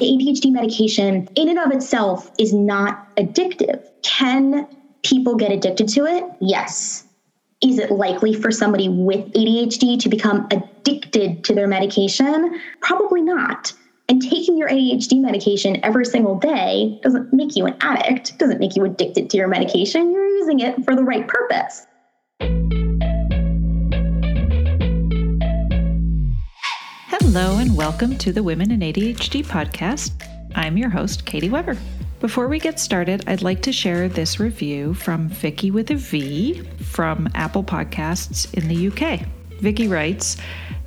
ADHD medication in and of itself is not addictive. Can people get addicted to it? Yes. Is it likely for somebody with ADHD to become addicted to their medication? Probably not. And taking your ADHD medication every single day doesn't make you an addict, doesn't make you addicted to your medication. You're using it for the right purpose. Hello, and welcome to the Women in ADHD podcast. I'm your host, Katie Weber. Before we get started, I'd like to share this review from Vicky with a V from Apple Podcasts in the UK. Vicky writes,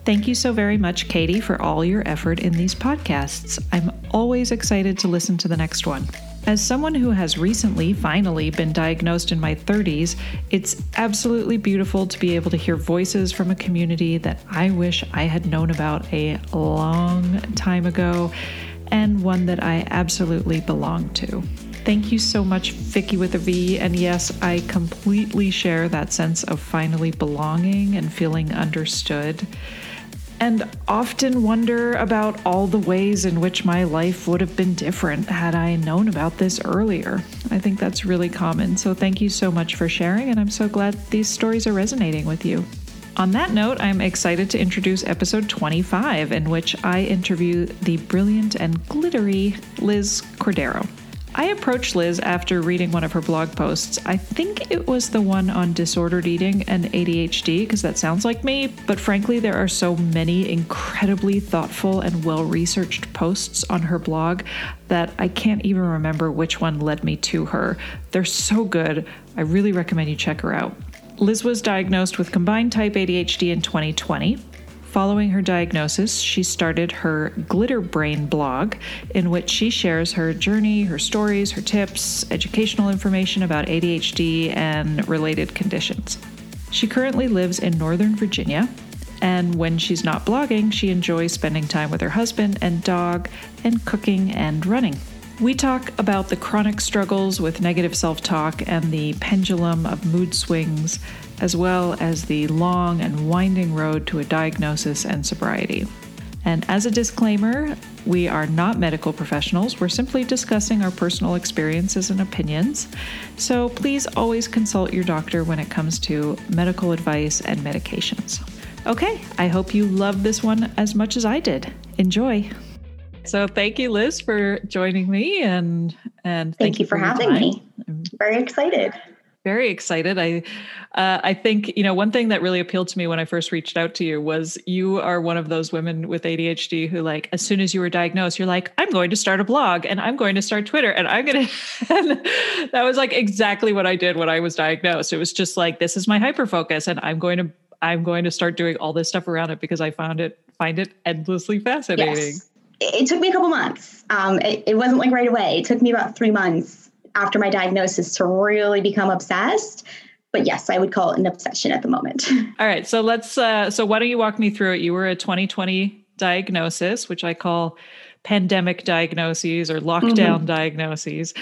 Thank you so very much, Katie, for all your effort in these podcasts. I'm always excited to listen to the next one. As someone who has recently, finally, been diagnosed in my 30s, it's absolutely beautiful to be able to hear voices from a community that I wish I had known about a long time ago and one that I absolutely belong to. Thank you so much, Vicky with a V. And yes, I completely share that sense of finally belonging and feeling understood and often wonder about all the ways in which my life would have been different had I known about this earlier. I think that's really common. So thank you so much for sharing, and I'm so glad these stories are resonating with you. On that note, I'm excited to introduce episode 25, in which I interview the brilliant and glittery Liz Cordero. I approached Liz after reading one of her blog posts. I think it was the one on disordered eating and ADHD, because that sounds like me, but frankly, there are so many incredibly thoughtful and well researched posts on her blog that I can't even remember which one led me to her. They're so good. I really recommend you check her out. Liz was diagnosed with combined type ADHD in 2020. Following her diagnosis, she started her Glitter Brain blog, in which she shares her journey, her stories, her tips, educational information about ADHD and related conditions. She currently lives in Northern Virginia, and when she's not blogging, she enjoys spending time with her husband and dog, and cooking and running. We talk about the chronic struggles with negative self talk and the pendulum of mood swings as well as the long and winding road to a diagnosis and sobriety. And as a disclaimer, we are not medical professionals. We're simply discussing our personal experiences and opinions. So please always consult your doctor when it comes to medical advice and medications. Okay, I hope you love this one as much as I did. Enjoy. So thank you, Liz, for joining me and and thank, thank you for, for having me. I'm very excited very excited. I uh, I think you know one thing that really appealed to me when I first reached out to you was you are one of those women with ADHD who like as soon as you were diagnosed, you're like, I'm going to start a blog and I'm going to start Twitter and I'm gonna. and that was like exactly what I did when I was diagnosed. It was just like this is my hyper focus and I'm going to I'm going to start doing all this stuff around it because I found it find it endlessly fascinating. Yes. It took me a couple months. Um, it, it wasn't like right away. It took me about three months after my diagnosis to really become obsessed but yes, I would call it an obsession at the moment. All right. So let's, uh, so why don't you walk me through it? You were a 2020 diagnosis, which I call pandemic diagnoses or lockdown mm-hmm. diagnoses.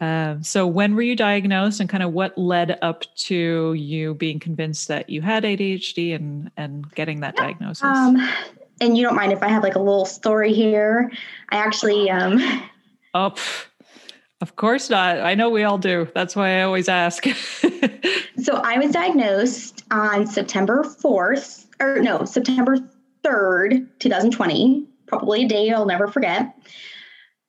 Um, so when were you diagnosed and kind of what led up to you being convinced that you had ADHD and, and getting that yeah. diagnosis? Um, and you don't mind if I have like a little story here. I actually, um, oh, of course not. I know we all do. That's why I always ask. so I was diagnosed on September 4th, or no, September 3rd, 2020, probably a day I'll never forget.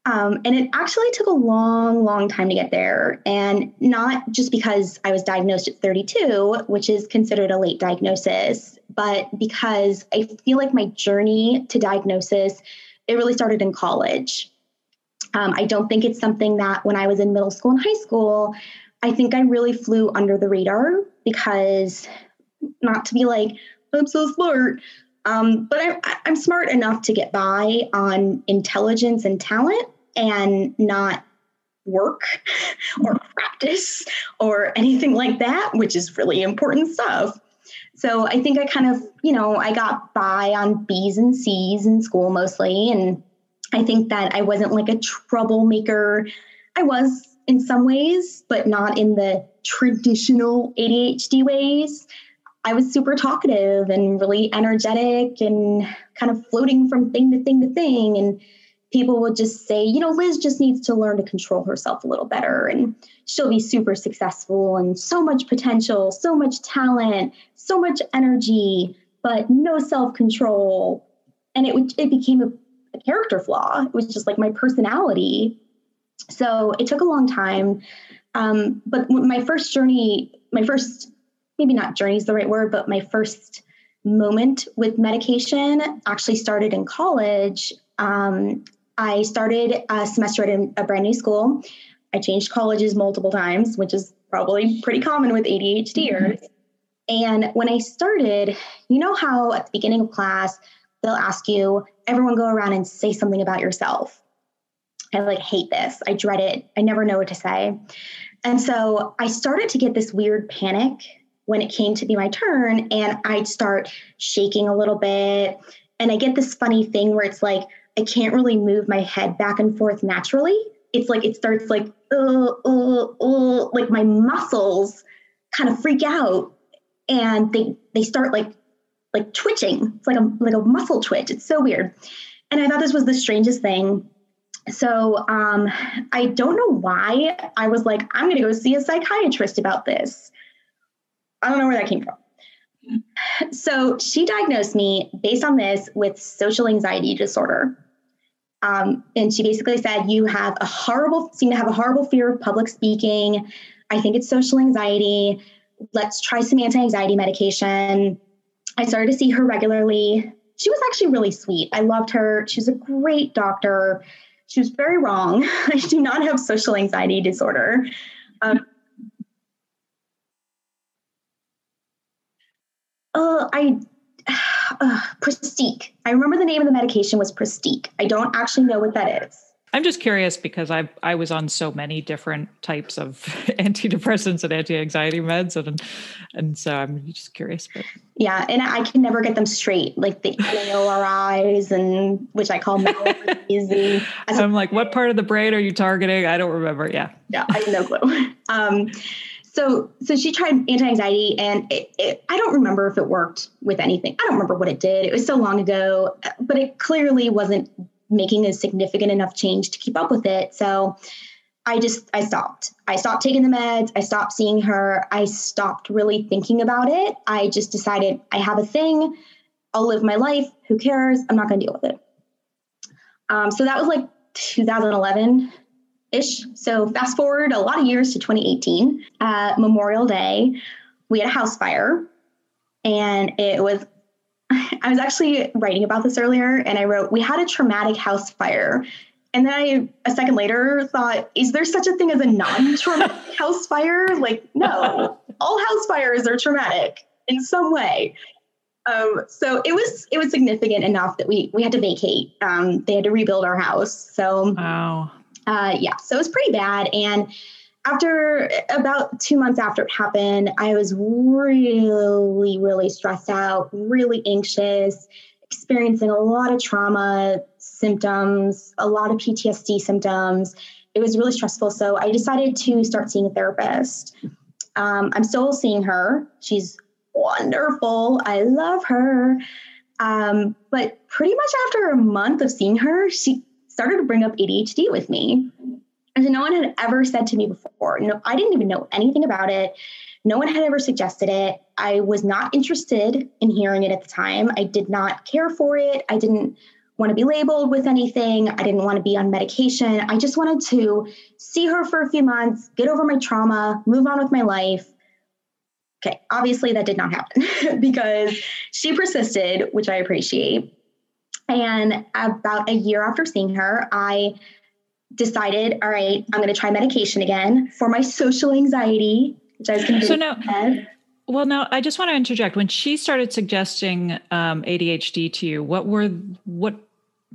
Um, and it actually took a long, long time to get there. And not just because I was diagnosed at 32, which is considered a late diagnosis, but because I feel like my journey to diagnosis, it really started in college. Um, I don't think it's something that when I was in middle school and high school, I think I really flew under the radar because not to be like, I'm so smart, um, but I, I'm smart enough to get by on intelligence and talent and not work or practice or anything like that, which is really important stuff. So I think I kind of, you know, I got by on B's and C's in school mostly and I think that I wasn't like a troublemaker. I was in some ways, but not in the traditional ADHD ways. I was super talkative and really energetic and kind of floating from thing to thing to thing. And people would just say, you know, Liz just needs to learn to control herself a little better and she'll be super successful and so much potential, so much talent, so much energy, but no self control. And it, it became a, a character flaw. It was just like my personality. So it took a long time. Um, but my first journey, my first, maybe not journey is the right word, but my first moment with medication actually started in college. Um, I started a semester at a brand new school. I changed colleges multiple times, which is probably pretty common with ADHDers. Mm-hmm. And when I started, you know how at the beginning of class, they'll ask you, everyone go around and say something about yourself. I like hate this. I dread it. I never know what to say. And so I started to get this weird panic when it came to be my turn, and I'd start shaking a little bit. And I get this funny thing where it's like, I can't really move my head back and forth naturally. It's like it starts like, uh, uh, uh, like my muscles kind of freak out and they they start like like twitching. It's like a like a muscle twitch. It's so weird. And I thought this was the strangest thing. So um, I don't know why I was like, I'm gonna go see a psychiatrist about this. I don't know where that came from. So she diagnosed me based on this with social anxiety disorder. Um, and she basically said, You have a horrible, seem to have a horrible fear of public speaking. I think it's social anxiety. Let's try some anti anxiety medication. I started to see her regularly. She was actually really sweet. I loved her. She was a great doctor. She was very wrong. I do not have social anxiety disorder. Um, uh, I uh, Pristiq. I remember the name of the medication was Pristiq. I don't actually know what that is. I'm just curious because I I was on so many different types of antidepressants and anti-anxiety meds and and so I'm just curious but. Yeah and I can never get them straight like the NAORIs and which I call easy. I'm like what part of the brain are you targeting? I don't remember yeah. Yeah I have no clue. Um so so she tried anti-anxiety and it, it, i don't remember if it worked with anything. I don't remember what it did. It was so long ago but it clearly wasn't making a significant enough change to keep up with it. So i just i stopped. I stopped taking the meds. I stopped seeing her. I stopped really thinking about it. I just decided i have a thing. I'll live my life. Who cares? I'm not going to deal with it. Um, so that was like 2011 ish. So fast forward a lot of years to 2018, uh, Memorial Day, we had a house fire, and it was. I was actually writing about this earlier, and I wrote, "We had a traumatic house fire." And then I, a second later, thought, is there such a thing as a non-traumatic house fire? Like, no, all house fires are traumatic in some way. Um, so it was it was significant enough that we we had to vacate. Um, they had to rebuild our house. So wow uh, yeah, so it was pretty bad. And after about two months after it happened, I was really, really stressed out, really anxious, experiencing a lot of trauma symptoms, a lot of PTSD symptoms. It was really stressful. So I decided to start seeing a therapist. Um, I'm still seeing her. She's wonderful. I love her. Um, but pretty much after a month of seeing her, she started to bring up ADHD with me. And no one had ever said to me before. No, I didn't even know anything about it. No one had ever suggested it. I was not interested in hearing it at the time. I did not care for it. I didn't want to be labeled with anything. I didn't want to be on medication. I just wanted to see her for a few months, get over my trauma, move on with my life. Okay, obviously that did not happen because she persisted, which I appreciate. And about a year after seeing her, I decided, all right, I'm going to try medication again for my social anxiety, which I was convinced so now, of. Well, now I just want to interject. When she started suggesting um, ADHD to you, what were what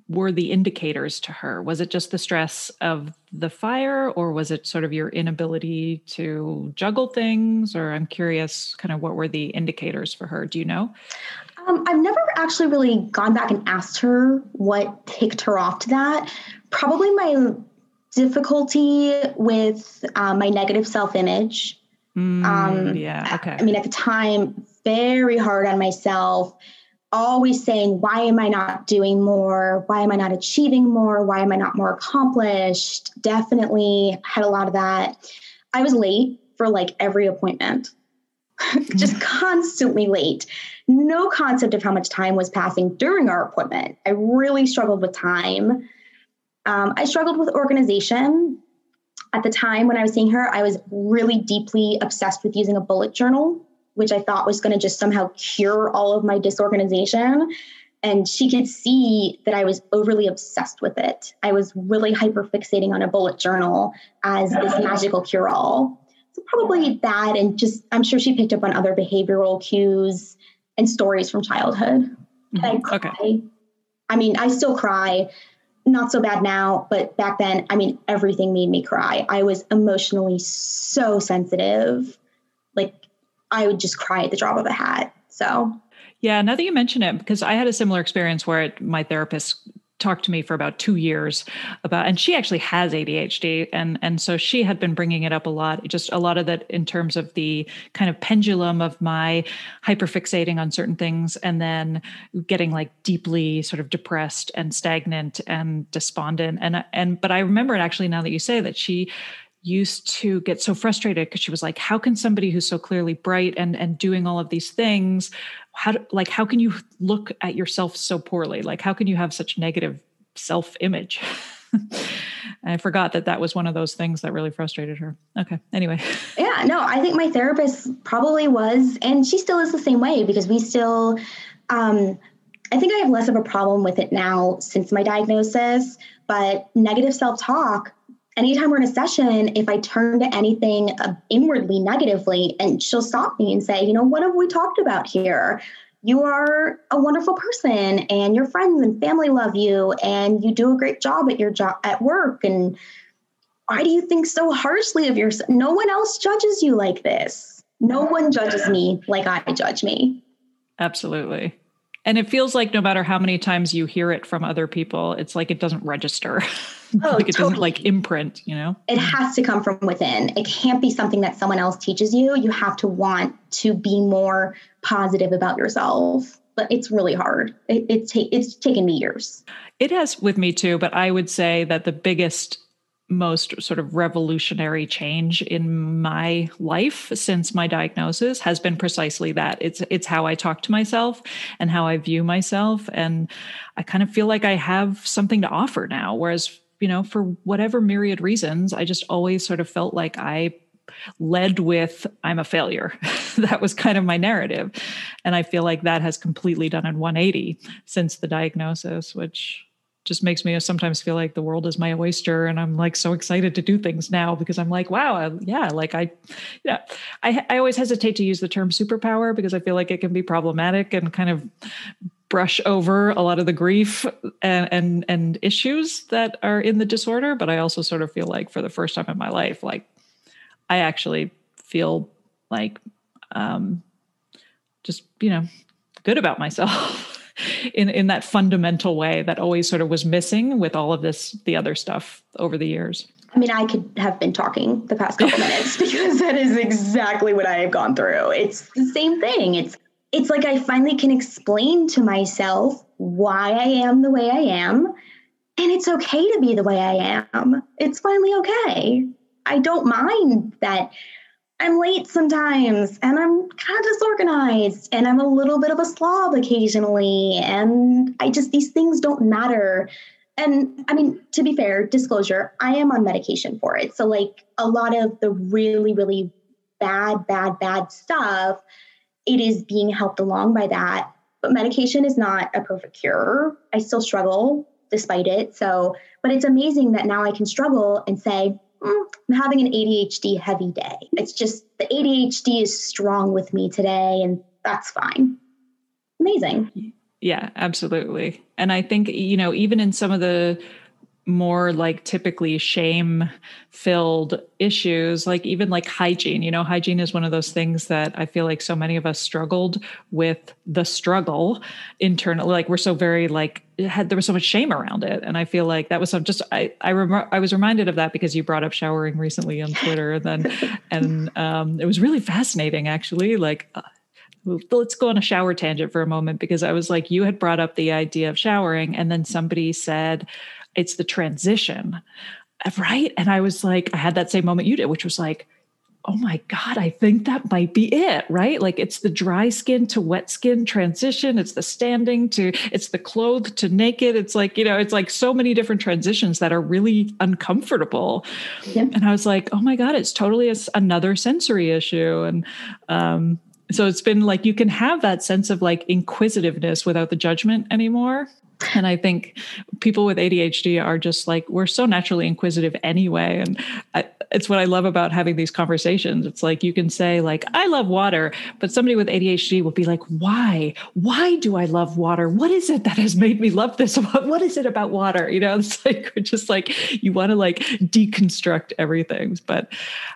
were the indicators to her? Was it just the stress of the fire, or was it sort of your inability to juggle things? Or I'm curious, kind of what were the indicators for her? Do you know? Um, I've never actually really gone back and asked her what ticked her off to that. Probably my difficulty with um, my negative self image. Mm, um, yeah. Okay. I mean, at the time, very hard on myself. always saying, Why am I not doing more? Why am I not achieving more? Why am I not more accomplished? Definitely had a lot of that. I was late for like every appointment, just mm. constantly late. No concept of how much time was passing during our appointment. I really struggled with time. Um, I struggled with organization. At the time when I was seeing her, I was really deeply obsessed with using a bullet journal which I thought was going to just somehow cure all of my disorganization. And she could see that I was overly obsessed with it. I was really hyper fixating on a bullet journal as this magical cure all. So, probably that, and just I'm sure she picked up on other behavioral cues and stories from childhood. Mm-hmm. I Okay. I mean, I still cry not so bad now, but back then, I mean, everything made me cry. I was emotionally so sensitive. Like I would just cry at the drop of a hat. So, yeah, now that you mention it, because I had a similar experience where it, my therapist talked to me for about two years about and she actually has adhd and and so she had been bringing it up a lot just a lot of that in terms of the kind of pendulum of my hyperfixating on certain things and then getting like deeply sort of depressed and stagnant and despondent. And and but i remember it actually now that you say that she used to get so frustrated because she was like how can somebody who's so clearly bright and and doing all of these things how do, like how can you look at yourself so poorly like how can you have such negative self image I forgot that that was one of those things that really frustrated her. Okay. Anyway. Yeah, no, I think my therapist probably was, and she still is the same way because we still, um, I think I have less of a problem with it now since my diagnosis, but negative self talk anytime we're in a session, if I turn to anything uh, inwardly negatively, and she'll stop me and say, you know, what have we talked about here? You are a wonderful person, and your friends and family love you, and you do a great job at your job at work. And why do you think so harshly of yourself? No one else judges you like this. No one judges me like I judge me. Absolutely. And it feels like no matter how many times you hear it from other people, it's like it doesn't register. Oh, like it totally. doesn't like imprint, you know? It has to come from within. It can't be something that someone else teaches you. You have to want to be more positive about yourself. But it's really hard. It, it ta- it's taken me years. It has with me too, but I would say that the biggest most sort of revolutionary change in my life since my diagnosis has been precisely that. It's it's how I talk to myself and how I view myself. And I kind of feel like I have something to offer now. Whereas you know for whatever myriad reasons I just always sort of felt like I led with I'm a failure. that was kind of my narrative. And I feel like that has completely done a 180 since the diagnosis which just makes me sometimes feel like the world is my oyster and i'm like so excited to do things now because i'm like wow I, yeah like i yeah. I, I always hesitate to use the term superpower because i feel like it can be problematic and kind of brush over a lot of the grief and and and issues that are in the disorder but i also sort of feel like for the first time in my life like i actually feel like um just you know good about myself in in that fundamental way that always sort of was missing with all of this the other stuff over the years. I mean, I could have been talking the past couple minutes because that is exactly what I have gone through. It's the same thing. It's it's like I finally can explain to myself why I am the way I am. And it's okay to be the way I am. It's finally okay. I don't mind that I'm late sometimes and I'm kind of disorganized and I'm a little bit of a slob occasionally. And I just, these things don't matter. And I mean, to be fair, disclosure, I am on medication for it. So, like a lot of the really, really bad, bad, bad stuff, it is being helped along by that. But medication is not a perfect cure. I still struggle despite it. So, but it's amazing that now I can struggle and say, mm, I'm having an ADHD heavy day. It's just the ADHD is strong with me today, and that's fine. Amazing. Yeah, absolutely. And I think, you know, even in some of the more like typically shame filled issues like even like hygiene. You know hygiene is one of those things that i feel like so many of us struggled with the struggle internally like we're so very like had there was so much shame around it. And i feel like that was some just i i rem- i was reminded of that because you brought up showering recently on twitter and then and um it was really fascinating actually. Like uh, let's go on a shower tangent for a moment because I was like, you had brought up the idea of showering, and then somebody said it's the transition, right? And I was like, I had that same moment you did, which was like, oh my God, I think that might be it, right? Like it's the dry skin to wet skin transition. It's the standing to, it's the clothed to naked. It's like, you know, it's like so many different transitions that are really uncomfortable. Yep. And I was like, oh my God, it's totally a, another sensory issue. And, um, so it's been like you can have that sense of like inquisitiveness without the judgment anymore and i think people with adhd are just like we're so naturally inquisitive anyway. And I, it's what i love about having these conversations. It's like you can say like i love water but somebody with adhd will be like why? Why do i love water? What is it that has made me love this? What is it about water? You know it's like we're just like you want to like deconstruct everything. But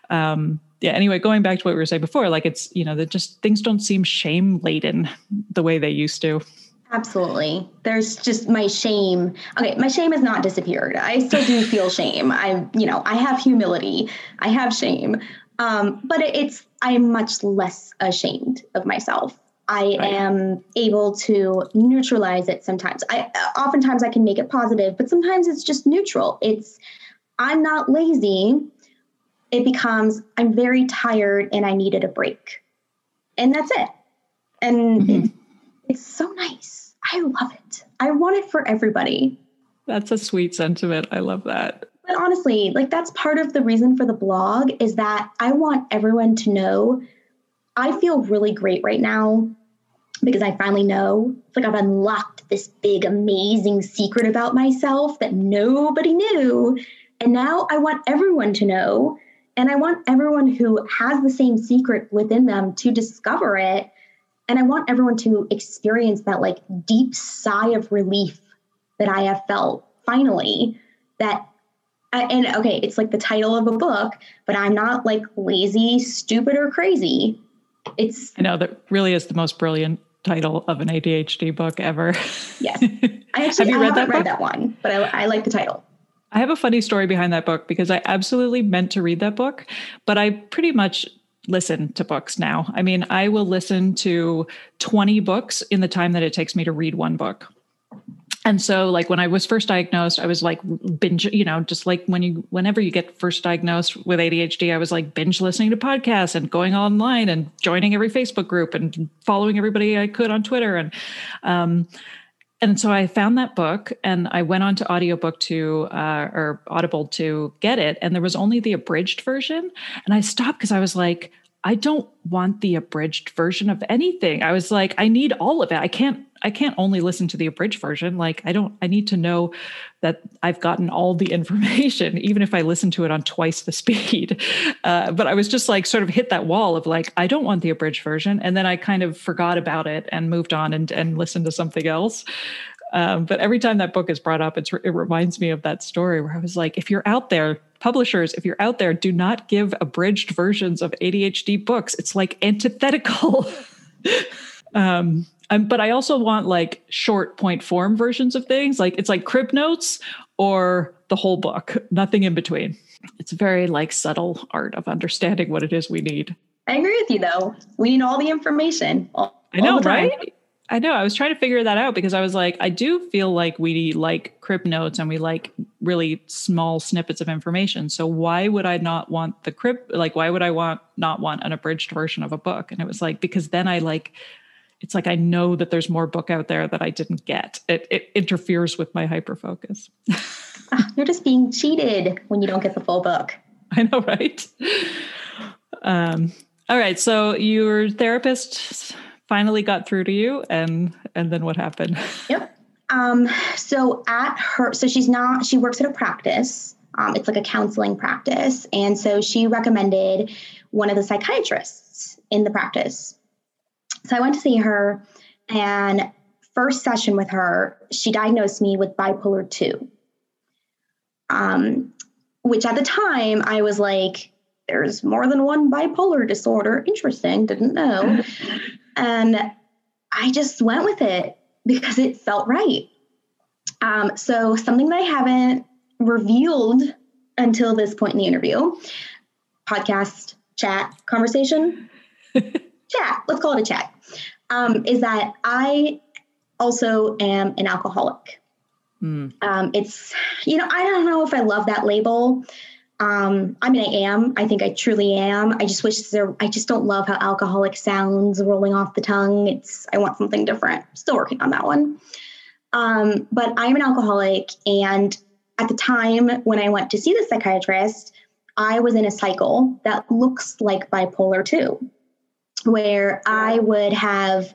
um yeah anyway going back to what we were saying before like it's you know that just things don't seem shame laden the way they used to Absolutely. There's just my shame. Okay, my shame has not disappeared. I still do feel shame. I, you know, I have humility. I have shame. Um, but it's I'm much less ashamed of myself. I right. am able to neutralize it sometimes. I oftentimes I can make it positive, but sometimes it's just neutral. It's I'm not lazy. It becomes I'm very tired and I needed a break. And that's it. And mm-hmm. it's, it's so nice I love it. I want it for everybody. That's a sweet sentiment. I love that. But honestly, like that's part of the reason for the blog is that I want everyone to know I feel really great right now because I finally know it's like I've unlocked this big, amazing secret about myself that nobody knew. And now I want everyone to know. And I want everyone who has the same secret within them to discover it and I want everyone to experience that like deep sigh of relief that I have felt finally that I, and okay, it's like the title of a book, but I'm not like lazy, stupid, or crazy. It's I know that really is the most brilliant title of an ADHD book ever. Yes, I actually Have you I read that read that one, but I, I like the title. I have a funny story behind that book because I absolutely meant to read that book, but I pretty much listen to books now. I mean, I will listen to 20 books in the time that it takes me to read one book. And so like when I was first diagnosed, I was like binge, you know, just like when you whenever you get first diagnosed with ADHD, I was like binge listening to podcasts and going online and joining every Facebook group and following everybody I could on Twitter and um and so I found that book and I went on to audiobook to uh, or Audible to get it. And there was only the abridged version. And I stopped because I was like, I don't want the abridged version of anything. I was like, I need all of it. I can't I can't only listen to the abridged version. Like I don't I need to know that I've gotten all the information, even if I listen to it on twice the speed. Uh, but I was just like sort of hit that wall of like, I don't want the abridged version. And then I kind of forgot about it and moved on and, and listened to something else. Um, but every time that book is brought up, it reminds me of that story where I was like, if you're out there publishers, if you're out there, do not give abridged versions of ADHD books. It's like antithetical. um, um, but I also want like short point form versions of things. Like it's like crib notes or the whole book, nothing in between. It's very like subtle art of understanding what it is we need. I agree with you though. We need all the information. All, I know, right? I know. I was trying to figure that out because I was like, I do feel like we like crib notes and we like really small snippets of information. So why would I not want the crib? Like, why would I want not want an abridged version of a book? And it was like because then I like, it's like I know that there's more book out there that I didn't get. It it interferes with my hyper focus. You're just being cheated when you don't get the full book. I know, right? Um, all right. So your therapist finally got through to you and and then what happened yep um so at her so she's not she works at a practice. Um, it's like a counseling practice. And so she recommended one of the psychiatrists in the practice. So i went to see her and first session with her she diagnosed me with bipolar 2 um, which at the time i was like there's more than one bipolar disorder. Interesting didn't know. And I just went with it because it felt right. Um, so, something that I haven't revealed until this point in the interview podcast, chat, conversation. chat. Let's call it a chat. Um, is that I also am an alcoholic. Mm. Um, it's, you know, I don't know if I love that label. Um, I mean, I am. I think I truly am. I just wish there. I just don't love how alcoholic sounds rolling off the tongue. It's. I want something different. Still working on that one. Um, but I'm an alcoholic, and at the time when I went to see the psychiatrist, I was in a cycle that looks like bipolar 2, where I would have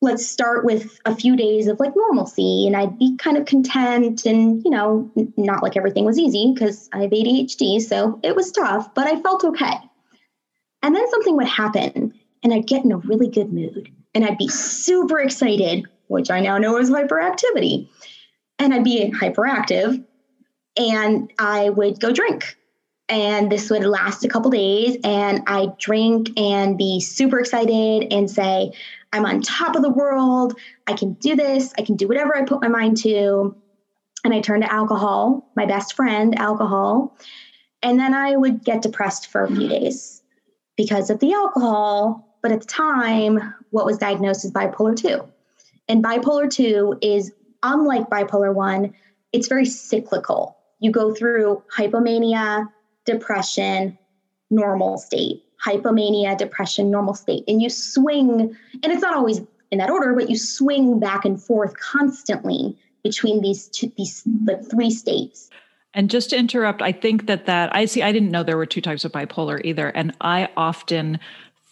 let's start with a few days of like normalcy and I'd be kind of content and, you know, not like everything was easy because I have ADHD. So it was tough, but I felt okay. And then something would happen and I'd get in a really good mood and I'd be super excited, which I now know is hyperactivity. And I'd be hyperactive and I would go drink. And this would last a couple days, and I'd drink and be super excited and say, I'm on top of the world. I can do this. I can do whatever I put my mind to. And I turned to alcohol, my best friend, alcohol. And then I would get depressed for a few days because of the alcohol. But at the time, what was diagnosed as bipolar 2. And bipolar 2 is unlike bipolar 1, it's very cyclical. You go through hypomania, depression, normal state hypomania, depression, normal state. And you swing, and it's not always in that order, but you swing back and forth constantly between these two, these the three states. And just to interrupt, I think that that I see I didn't know there were two types of bipolar either and I often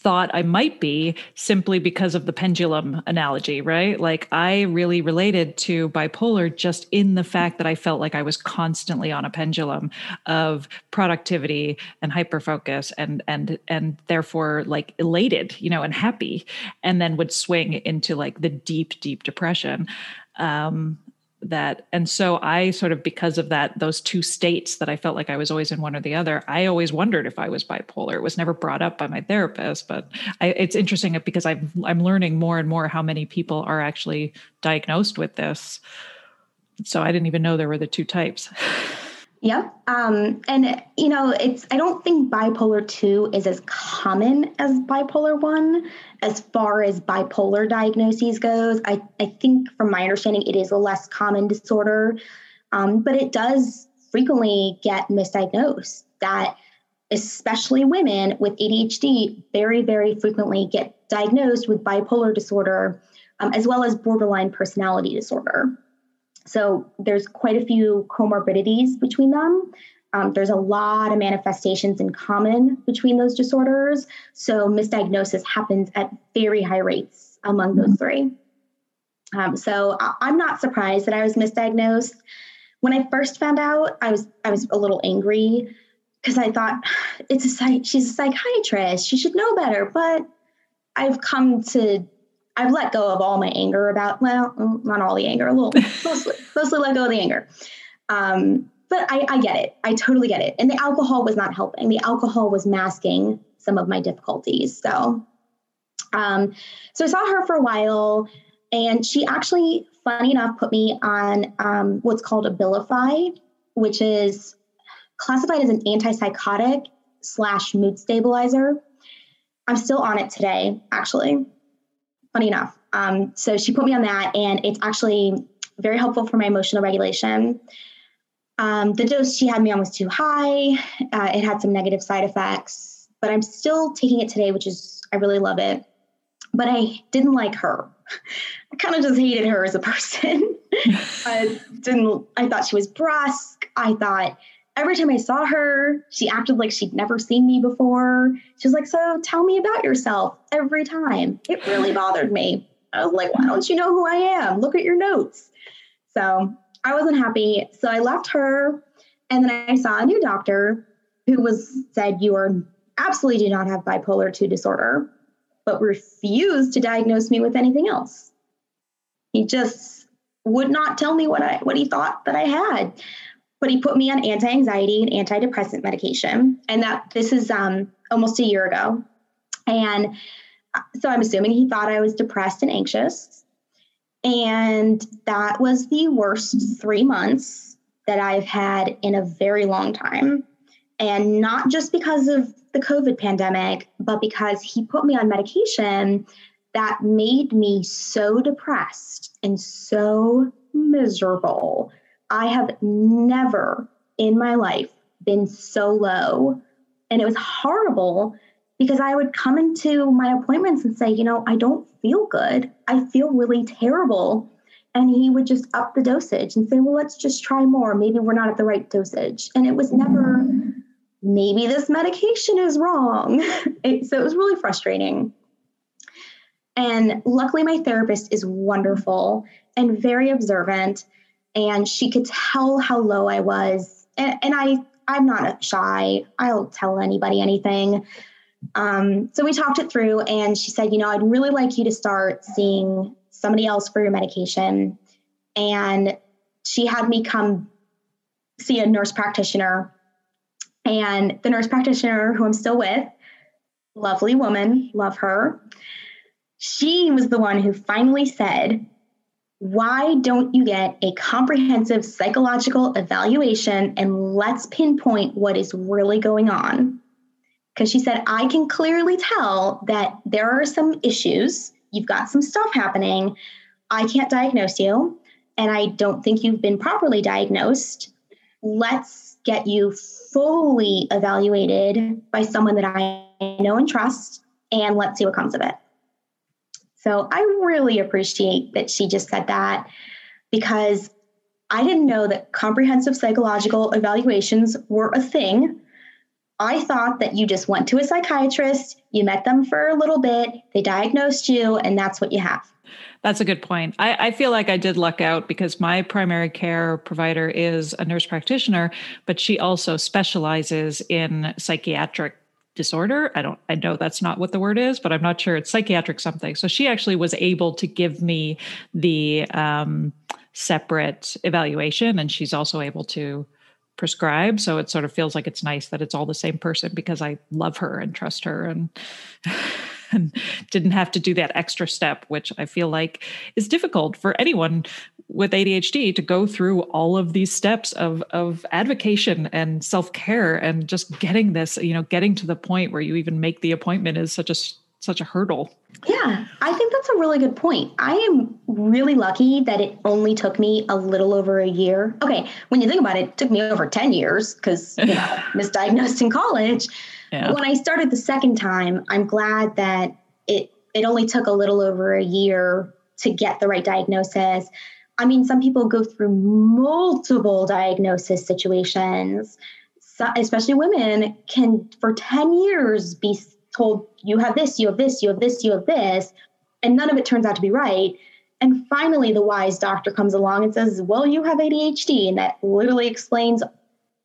thought I might be simply because of the pendulum analogy, right? Like I really related to bipolar just in the fact that I felt like I was constantly on a pendulum of productivity and hyperfocus and and and therefore like elated, you know, and happy and then would swing into like the deep deep depression. Um that and so i sort of because of that those two states that i felt like i was always in one or the other i always wondered if i was bipolar. It was never brought up by my therapist but I, it's interesting because i'm i'm learning more and more how many people are actually diagnosed with this. So i didn't even know there were the two types Yep. Um, and, you know, it's, I don't think bipolar 2 is as common as bipolar 1 as far as bipolar diagnoses goes. I, I think, from my understanding, it is a less common disorder, um, but it does frequently get misdiagnosed. That especially women with ADHD very, very frequently get diagnosed with bipolar disorder um, as well as borderline personality disorder. So there's quite a few comorbidities between them. Um, there's a lot of manifestations in common between those disorders. So misdiagnosis happens at very high rates among those mm-hmm. three. Um, so I- I'm not surprised that I was misdiagnosed. When I first found out, I was I was a little angry because I thought it's a she's a psychiatrist. She should know better. But I've come to I've let go of all my anger about, well, mm, not all the anger, a little, mostly, mostly let go of the anger. Um, but I, I get it. I totally get it. And the alcohol was not helping. The alcohol was masking some of my difficulties. So, um, so I saw her for a while, and she actually, funny enough, put me on um, what's called Abilify, which is classified as an antipsychotic slash mood stabilizer. I'm still on it today, actually funny enough. Um, so she put me on that, and it's actually very helpful for my emotional regulation. Um, the dose she had me on was too high. Uh, it had some negative side effects, but I'm still taking it today, which is, I really love it. But I didn't like her. I kind of just hated her as a person. I didn't, I thought she was brusque. I thought every time I saw her, she acted like she'd never seen me before. She was like, So tell me about yourself every time. It really bothered me. I was like, Why don't you know who I am? Look at your notes. So I wasn't happy. So I left her. And then I saw a new doctor who was said, You are absolutely do not have bipolar 2 disorder, but refused to diagnose me with anything else. He just would not tell me what I what he thought that I had but he put me on anti-anxiety and antidepressant medication. And that this is um, almost a year ago. And uh, so i'm assuming he thought i was depressed and anxious. And that was the worst three months that i've had in a very long time. And not just because of the COVID pandemic, but because he put me on medication that made me so depressed and so miserable. I have never in my life been so low. And it was horrible because I would come into my appointments and say, you know, I don't feel good. I feel really terrible. And he would just up the dosage and say, well, let's just try more. Maybe we're not at the right dosage. And it was never, maybe this medication is wrong. It, so it was really frustrating. And luckily, my therapist is wonderful and very observant. And she could tell how low I was. And, and I, I'm not shy. I'll tell anybody anything. Um, so we talked it through, and she said, You know, I'd really like you to start seeing somebody else for your medication. And she had me come see a nurse practitioner. And the nurse practitioner, who I'm still with, lovely woman, love her. She was the one who finally said, Why don't you get a comprehensive psychological evaluation and let's pinpoint what is really going on? because she said, I can clearly tell that there are some issues. You've got some stuff happening. I can't diagnose you, and I don't think you've been properly diagnosed. Let's get you fully evaluated by someone that I know and trust, and let's see what comes of it. So I really appreciate that she just said that because I didn't know that comprehensive psychological evaluations were a thing I thought that you just went to a psychiatrist, you met them for a little bit, they diagnosed you, and that's what you have. That's a good point. I, I, feel like I did luck out because my primary care provider is a nurse practitioner, but she also specializes in psychiatric disorder. I don't, I know that's not what the word is, but I'm not sure it's psychiatric something. So she actually was able to give me the um, separate evaluation, and she's also able to prescribe. So it sort of feels like it's nice that it's all the same person because I love her and trust her and and didn't have to do that extra step, which I feel like is difficult for anyone with ADHD to go through all of these steps of of advocation and self-care and just getting this, you know, getting to the point where you even make the appointment is such a such a hurdle. Yeah, I think that's a really good point. I am really lucky that it only took me a little over a year. Okay, when you think about it, it took me over 10 years because, you know, misdiagnosed in college. Yeah. When I started the second time, I'm glad that it it only took a little over a year to get the right diagnosis. I mean, some people go through multiple diagnosis situations. So, especially women can for 10 years be told you have this, you have this, you have this, you have this, and none of it turns out to be right. And finally, the wise doctor comes along and says, Well, you have ADHD. And that literally explains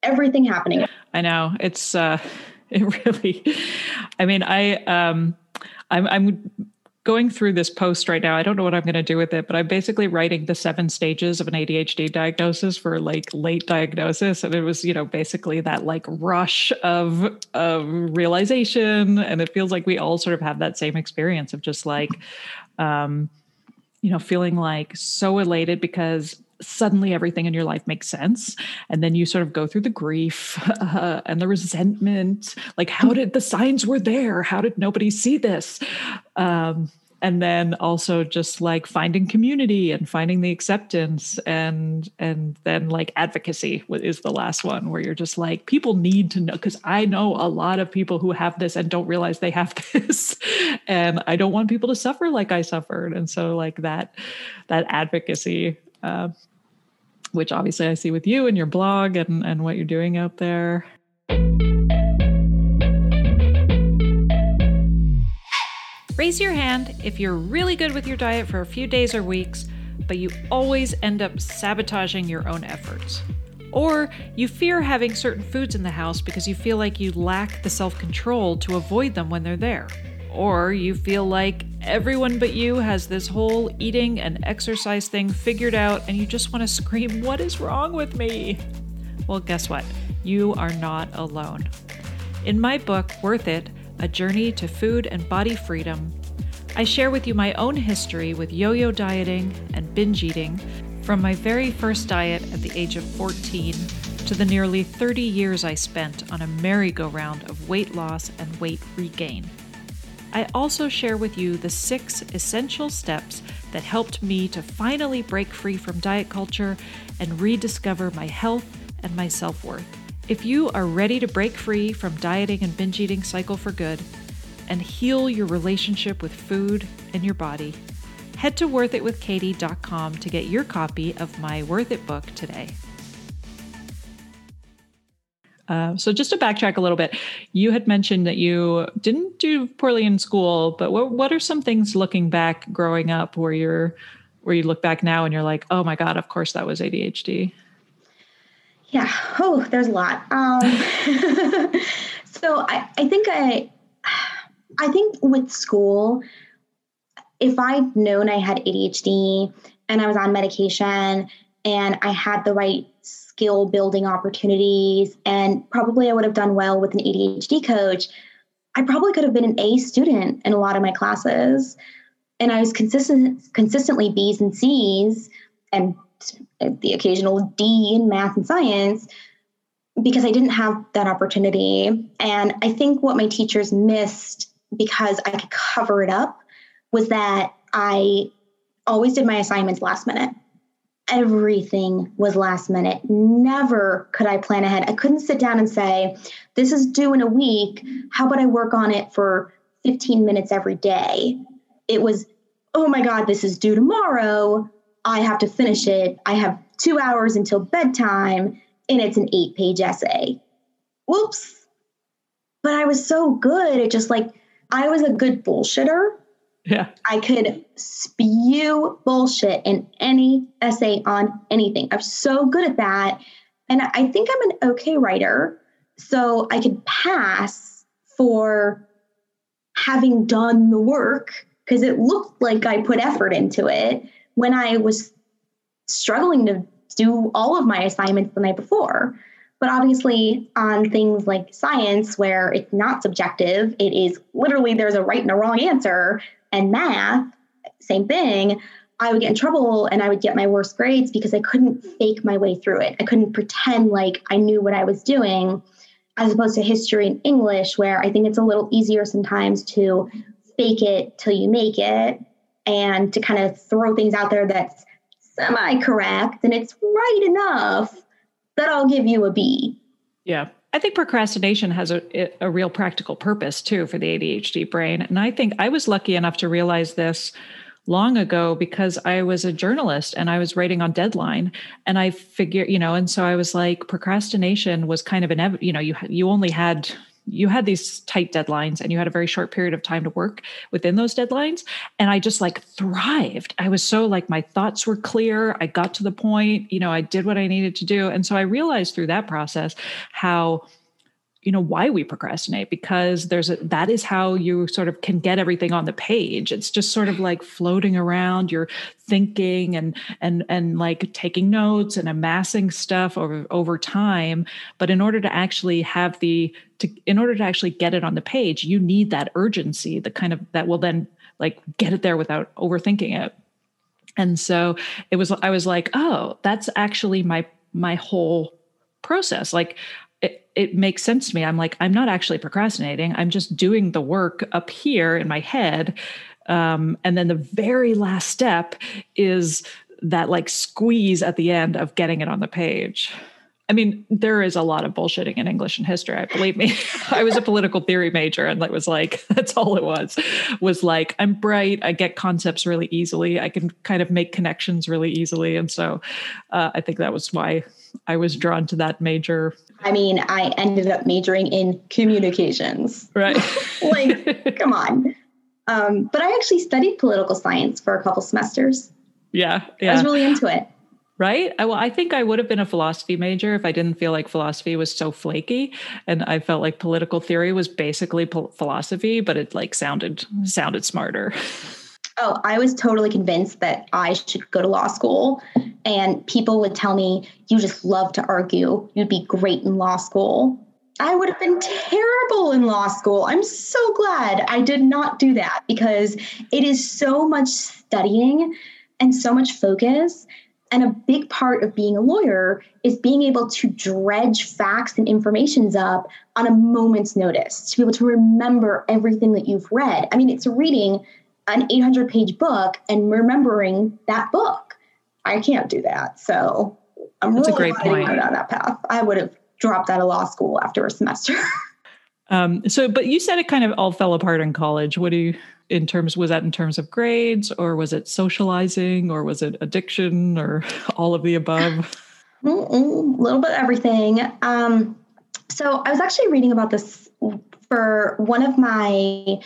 everything happening. I know. It's, uh, it really, I mean, I, um, I'm, I'm going through this post right now. I don't know what I'm going to do with it, but I'm basically writing the seven stages of an ADHD diagnosis for like late diagnosis. And it was, you know, basically that like rush of, of realization. And it feels like we all sort of have that same experience of just like, um, you know, feeling like so elated because suddenly everything in your life makes sense. And then you sort of go through the grief uh, and the resentment. Like how did the signs were there. How did nobody see this? Um, and then also just like finding community and finding the acceptance and and then like advocacy is the last one where you're just like people need to know because i know a lot of people who have this and don't realize they have this. And i don't want people to suffer like i suffered. And so like that that advocacy uh, which obviously I see with you and your blog and, and what you're doing out there. Raise your hand if you're really good with your diet for a few days or weeks, but you always end up sabotaging your own efforts. Or you fear having certain foods in the house because you feel like you lack the self control to avoid them when they're there. Or you feel like everyone but you has this whole eating and exercise thing figured out and you just want to scream, What is wrong with me? Well, guess what? You are not alone. In my book, Worth It A Journey to Food and Body Freedom, I share with you my own history with yo yo dieting and binge eating from my very first diet at the age of 14 to the nearly 30 years I spent on a merry-go-round of weight loss and weight regain. I also share with you the six essential steps that helped me to finally break free from diet culture and rediscover my health and my self worth. If you are ready to break free from dieting and binge eating cycle for good and heal your relationship with food and your body, head to worthitwithkatie.com to get your copy of my Worth It book today. Uh, so just to backtrack a little bit, you had mentioned that you didn't do poorly in school, but what what are some things looking back growing up where you're where you look back now and you're like, oh my god, of course that was ADHD. Yeah. Oh, there's a lot. Um, so I, I think I I think with school, if I'd known I had ADHD and I was on medication and I had the right skill building opportunities, and probably I would have done well with an ADHD coach. I probably could have been an A student in a lot of my classes. And I was consistent, consistently B's and C's and the occasional D in math and science because I didn't have that opportunity. And I think what my teachers missed because I could cover it up was that I always did my assignments last minute everything was last minute. Never could I plan ahead. I couldn't sit down and say, this is due in a week. How about I work on it for 15 minutes every day? It was, oh my God, this is due tomorrow. I have to finish it. I have two hours until bedtime, and it's an eight page essay. Whoops. But I was so good at just like, I was a good bullshitter. Yeah. I could spew bullshit in any essay on anything. I'm so good at that. And I think I'm an okay writer. So I could pass for having done the work because it looked like I put effort into it when I was struggling to do all of my assignments the night before. But obviously, on things like science, where it's not subjective, it is literally there's a right and a wrong answer and math, same thing, I would get in trouble and I would get my worst grades because I couldn't fake my way through it. I couldn't pretend like I knew what I was doing, as opposed to history and English, where I think it's a little easier sometimes to fake it till you make it and to kind of throw things out there that's semi correct and it's right enough that I'll give you a B. Yeah. I think procrastination has a, a real practical purpose too for the ADHD brain. And I think I was lucky enough to realize this long ago because I was a journalist and I was writing on deadline and I figured, you know, and so I was like procrastination was kind of an you know, you you only had you had these tight deadlines and you had a very short period of time to work within those deadlines. And i just like thrived. I was so like my thoughts were clear. I got to the point you know i did what i needed to do. And so i realized through that process how you know why we procrastinate because there's a that is how you sort of can get everything on the page. It's just sort of like floating around you're thinking and and and like taking notes and amassing stuff over over time. But in order to actually have the to in order to actually get it on the page you need that urgency the kind of that will then like get it there without overthinking it. And so it was i was like oh that's actually my my whole process. Like it, it makes sense to me. I'm like, I'm not actually procrastinating. I'm just doing the work up here in my head. Um, and then the very last step is that like squeeze at the end of getting it on the page. I mean, there is a lot of bullshitting in English and history. I believe me. I was a political theory major, and it was like that's all it was. Was like I'm bright. I get concepts really easily. I can kind of make connections really easily, and so uh, I think that was why I was drawn to that major. I mean, I ended up majoring in communications. Right. like, come on. Um, but I actually studied political science for a couple semesters. Yeah, yeah. I was really into it. Right. I, well, I think I would have been a philosophy major if I didn't feel like philosophy was so flaky, and I felt like political theory was basically philosophy, but it like sounded mm-hmm. sounded smarter. Oh, I was totally convinced that I should go to law school. And people would tell me, you just love to argue. You'd be great in law school. I would have been terrible in law school. I'm so glad I did not do that because it is so much studying and so much focus. And a big part of being a lawyer is being able to dredge facts and informations up on a moment's notice, to be able to remember everything that you've read. I mean, it's reading an 800 page book and remembering that book. I can't do that. So I'm That's really a great point. that path. I would have dropped out of law school after a semester. um, so, but you said it kind of all fell apart in college. What do you, in terms, was that in terms of grades or was it socializing or was it addiction or all of the above? A little bit of everything. Um, so I was actually reading about this for one of my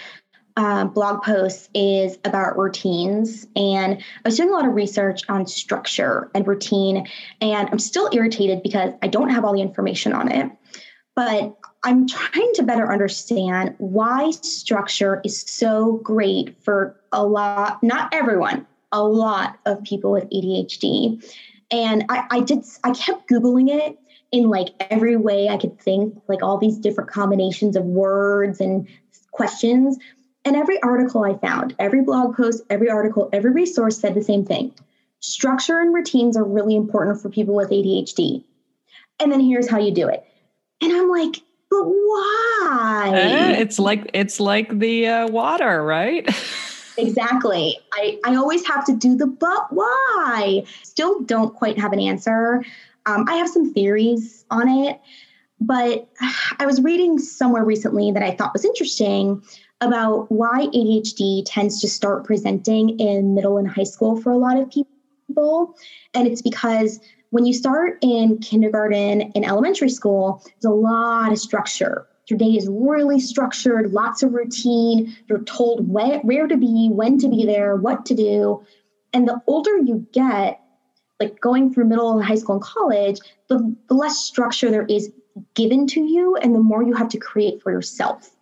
uh, blog posts is about routines and i was doing a lot of research on structure and routine and i'm still irritated because i don't have all the information on it but i'm trying to better understand why structure is so great for a lot not everyone a lot of people with adhd and I, I did i kept googling it in like every way i could think like all these different combinations of words and questions and every article I found, every blog post, every article, every resource said the same thing. Structure and routines are really important for people with ADHD. And then here's how you do it. And I'm like, but why? Uh, it's like it's like the uh, water, right? exactly. I, I always have to do the but why. Still don't quite have an answer. Um, I have some theories on it, but I was reading somewhere recently that I thought was interesting about why ADHD tends to start presenting in middle and high school for a lot of people. And it's because when you start in kindergarten and elementary school, there's a lot of structure. Your day is really structured, lots of routine. You're told where, where to be, when to be there, what to do. And the older you get, like going through middle and high school and college, the, the less structure there is given to you and the more you have to create for yourself.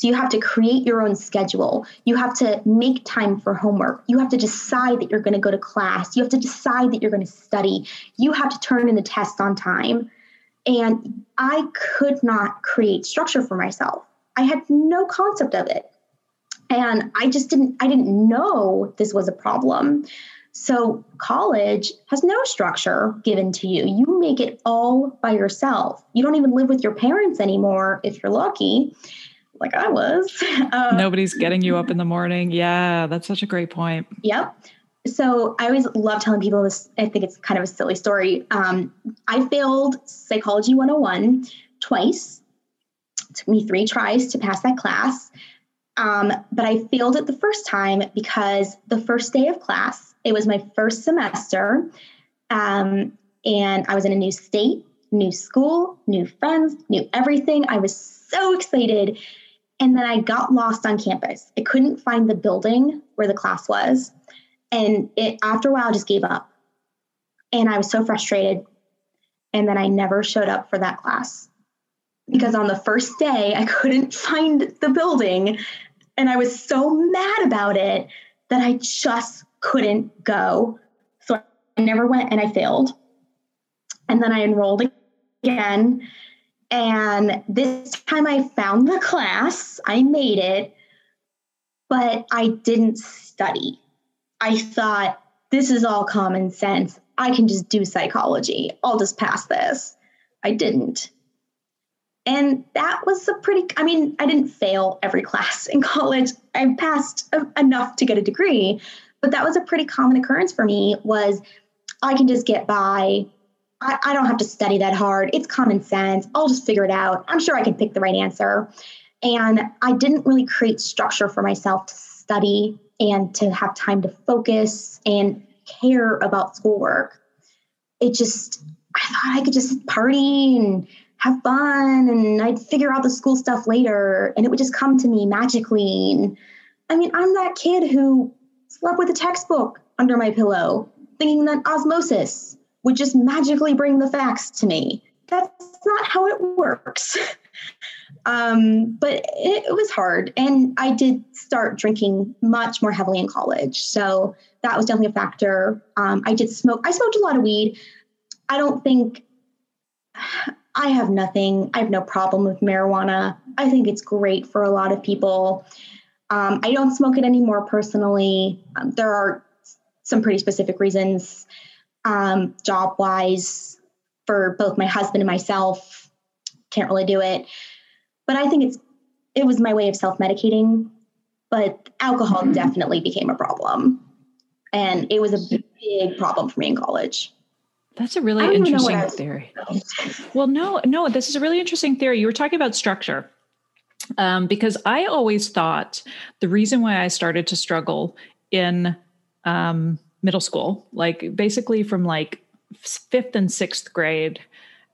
So you have to create your own schedule. You have to make time for homework. You have to decide that you're going to go to class. You have to decide that you're going to study. You have to turn in the test on time. And I could not create structure for myself. I had no concept of it. And I just didn't I didn't know this was a problem. So college has no structure given to you. You make it all by yourself. You don't even live with your parents anymore if you're lucky like I was. Um, Nobody's getting you up in the morning. Yeah, that's such a great point. Yep. So I always love telling people this. I think it's kind of a silly story. Um, I failed Psychology 101 twice. It took me three tries to pass that class. Um, but I failed it the first time because the first day of class, it was my first semester. Um, and I was in a new state, new school, new friends, new everything. I was so excited. And then I got lost on campus. I couldn't find the building where the class was. And it after a while I just gave up. And I was so frustrated. And then I never showed up for that class. Because on the first day I couldn't find the building. And I was so mad about it that I just couldn't go. So I never went and I failed. And then I enrolled again and this time I found the class, I made it, but I didn't study. I thought, this is all common sense. I can just do psychology. I'll just pass this. I didn't. And that was a pretty, I mean, I didn't fail every class in college. I passed enough to get a degree, but that was a pretty common occurrence for me was I can just get by I, I don't have to study that hard. It's common sense. I'll just figure it out. I'm sure I can pick the right answer. And I didn't really create structure for myself to study and to have time to focus and care about schoolwork. It just, I thought I could just party and have fun and I'd figure out the school stuff later and it would just come to me magically. And I mean, I'm that kid who slept with a textbook under my pillow, thinking that osmosis would just magically bring the facts to me. That's not how it works. um, but it, it, was hard. And I did start drinking much more heavily in college. So that was definitely a factor. Um, I did smoke, I smoked a lot of weed. I don't think I have nothing, I have no problem with marijuana. I think it's great for a lot of people. Um, I don't smoke it anymore personally. Um, there are some pretty specific reasons Um, job wise, for both my husband and myself, can't really do it. But I think it's it was my way of self medicating. But alcohol mm-hmm. definitely became a problem, and it was a big problem for me in college. That's a really interesting theory. Well, no, no, this is a really interesting theory. You were talking about structure. Um, because I always thought the reason why I started to struggle in um, middle school, like basically from like fifth and sixth grade,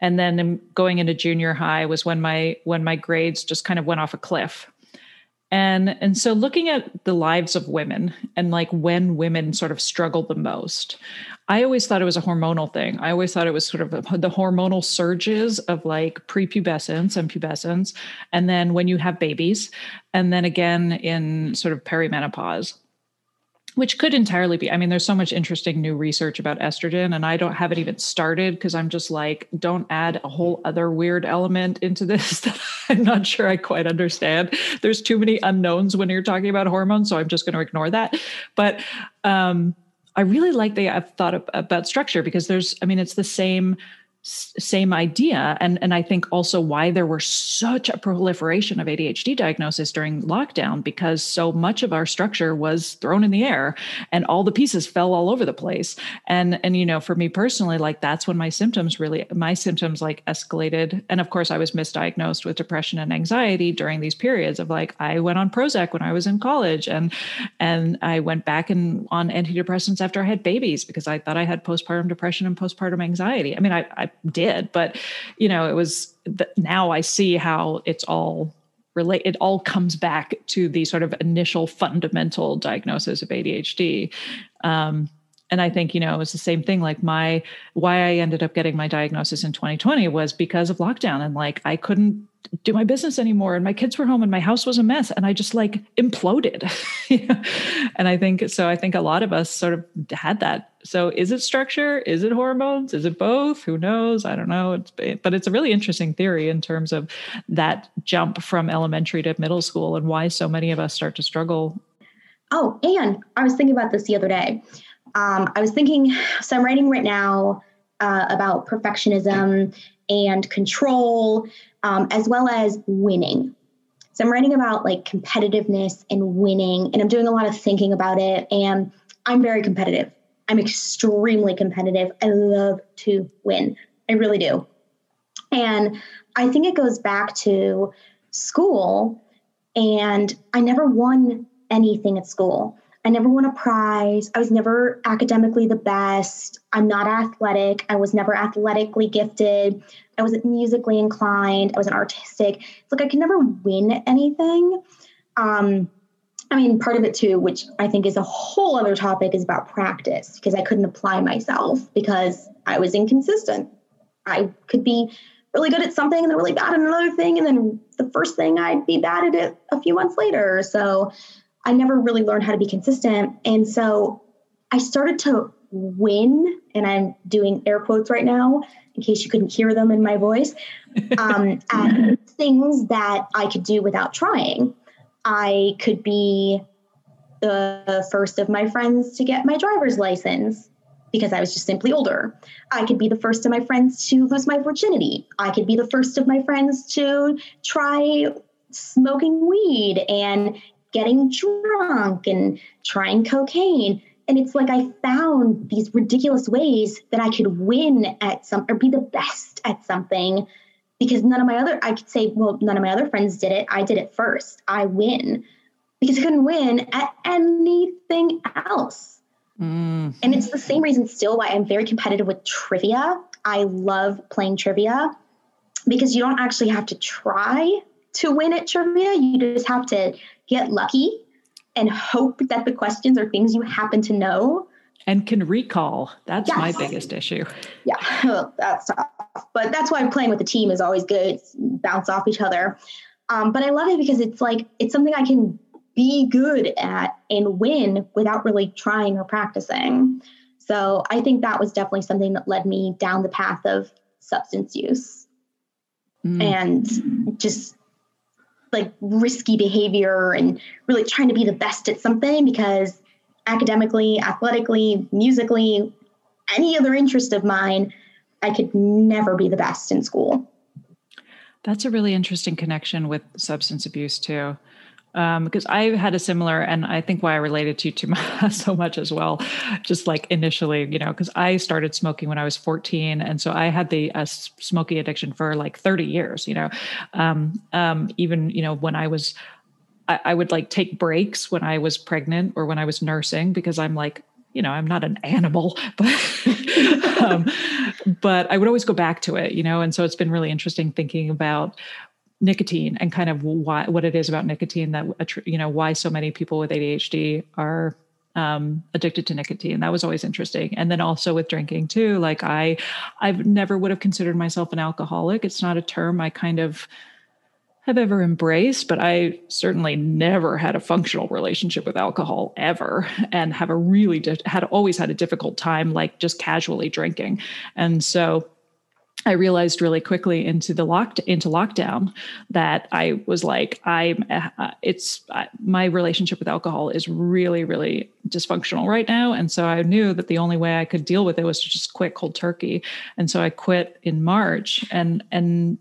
and then going into junior high was when my when my grades just kind of went off a cliff. And and so looking at the lives of women and like when women sort of struggle the most i always thought it was a hormonal thing. I always thought it was sort of a, the hormonal surges of like prepubescence and pubescence and then when you have babies and then again in sort of perimenopause which could entirely be. I mean, there's so much interesting new research about estrogen, and I don't have it even started because I'm just like, don't add a whole other weird element into this that I'm not sure I quite understand. There's too many unknowns when you're talking about hormones, so I'm just going to ignore that. But um, I really like the I've thought of, about structure because there's, I mean, it's the same same idea. And and I think also why there were such a proliferation of ADHD diagnosis during lockdown because so much of our structure was thrown in the air and all the pieces fell all over the place. And and you know for me personally like that's when my symptoms really my symptoms like escalated. And of course I was misdiagnosed with depression and anxiety during these periods of like I went on Prozac when I was in college and and I went back and on antidepressants after I had babies because I thought I had postpartum depression and postpartum anxiety. I mean I, I did but you know it was now i see how it's all relate it all comes back to the sort of initial fundamental diagnosis of adhd um, and i think you know it was the same thing like my why i ended up getting my diagnosis in 2020 was because of lockdown and like i couldn't do my business anymore and my kids were home and my house was a mess and i just like imploded. And i think so i think a lot of us sort of had that. So is it structure? Is it hormones? Is it both? Who knows? I don't know. It's, eh, but it's a really interesting theory in terms of that jump from elementary to middle school and why so many of us start to struggle. Oh and i was thinking about this the other day um, i was thinking so i'm writing right now uh, about perfectionism and control um, as well as winning. So I'm writing about like competitiveness and winning, and I'm doing a lot of thinking about it. And I'm very competitive. I'm extremely competitive. I love to win. I really do. And I think it goes back to school, and I never won anything at school. I never won a prize. I was never academically the best. I'm not athletic. I was never athletically gifted. I wasn't musically inclined. I wasn't artistic. It's like I could never win anything. Um, I mean, part of it too, which I think is a whole other topic, is about practice because I couldn't apply myself because I was inconsistent. I could be really good at something and then really bad at another thing. And then the first thing I'd be bad at it a few months later. So I never really learned how to be consistent. And so I started to win, and I'm doing air quotes right now in case you couldn't hear them in my voice, um, at things that I could do without trying. I could be the first of my friends to get my driver's license because I was just simply older. I could be the first of my friends to lose my virginity. I could be the first of my friends to try smoking weed and getting drunk and trying cocaine. And it's like I found these ridiculous ways that I could win at some or be the best at something because none of my other, I could say, well, none of my other friends did it. I did it first. I win because I couldn't win at anything else. Mm. And it's the same reason still why I'm very competitive with trivia. I love playing trivia because you don't actually have to try to win at trivia. You just have to get lucky and hope that the questions are things you happen to know and can recall. That's yes. my biggest issue. Yeah, that's tough. But that's why playing with the team is always good. bounce off each other. Um, but I love it because it's like it's something I can be good at and win without really trying or practicing. So I think that was definitely something that led me down the path of substance use mm. and just like risky behavior and really trying to be the best at something because academically, athletically, musically, any other interest of mine, I could never be the best in school. That's a really interesting connection with substance abuse too. Um, because I had a similar, and I think why I related to you so much as well, just like initially, you know, because I started smoking when I was 14, and so I had the uh, smoking addiction for like 30 years, you know, um, um, even you know when I was I, I would like take breaks when I was pregnant or when I was nursing because I'm like, you know, I'm not an animal, but um, but I would always go back to it, you know. And so it's been really interesting thinking about nicotine and kind of why what it is about nicotine that you know why so many people with ADHD are um, addicted to nicotine. That was always interesting. And then also with drinking too, like I, I've never would have considered myself an alcoholic. It's not a term I kind of have ever embraced, but I certainly never had a functional relationship with alcohol ever and have a really had always had a difficult time like just casually drinking. And so I realized really quickly into the locked into lockdown that I was like I'm uh, it's uh, my relationship with alcohol is really really dysfunctional right now. And so I knew that the only way I could deal with it was to just quit cold turkey. And so I quit in March and and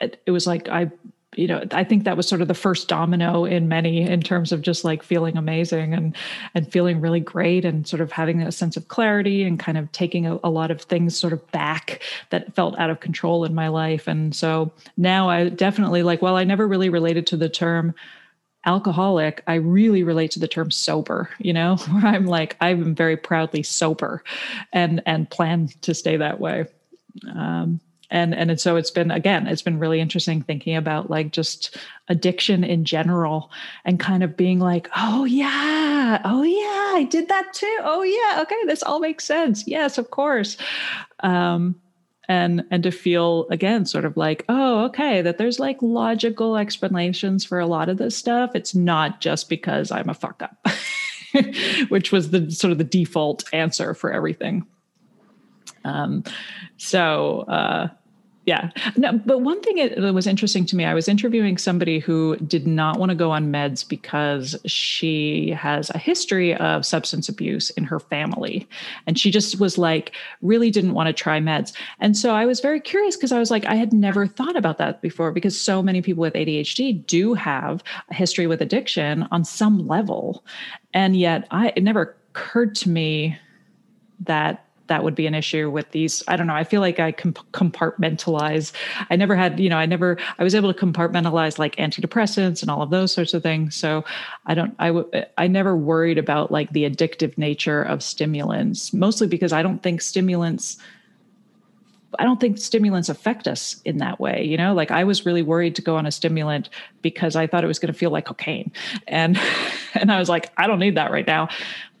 it, it was like I you know i think that was sort of the first domino in many in terms of just like feeling amazing and and feeling really great and sort of having a sense of clarity and kind of taking a, a, lot of things sort of back that felt out of control in my life. And so now i definitely like well i never really related to the term alcoholic i really relate to the term sober you know? Where i'm like i'm very proudly sober and and plan to stay that way. Um, and and so it's been again it's been really interesting thinking about like just addiction in general and kind of being like oh yeah oh yeah i did that too. Oh yeah okay this all makes sense. Yes of course. Um and and to feel again sort of like oh okay that there's like logical explanations for a lot of this stuff. It's not just because i'm a fuck up. Which was the sort of the default answer for everything. Um so uh yeah. No but one thing that was interesting to me i was interviewing somebody who did not want to go on meds because she has a history of substance abuse in her family. And she just was like really didn't want to try meds. And so i was very curious because i was like i had never thought about that before because so many people with adhd do have a history with addiction on some level. And yet i it never occurred to me that that would be an issue with these i don't know i feel like i comp- compartmentalize i never had you know i never i was able to compartmentalize like antidepressants and all of those sorts of things so i don't i w- i never worried about like the addictive nature of stimulants mostly because i don't think stimulants I don't think stimulants affect us in that way. You know, like I was really worried to go on a stimulant because I thought it was going to feel like cocaine. And and I was like, I don't need that right now.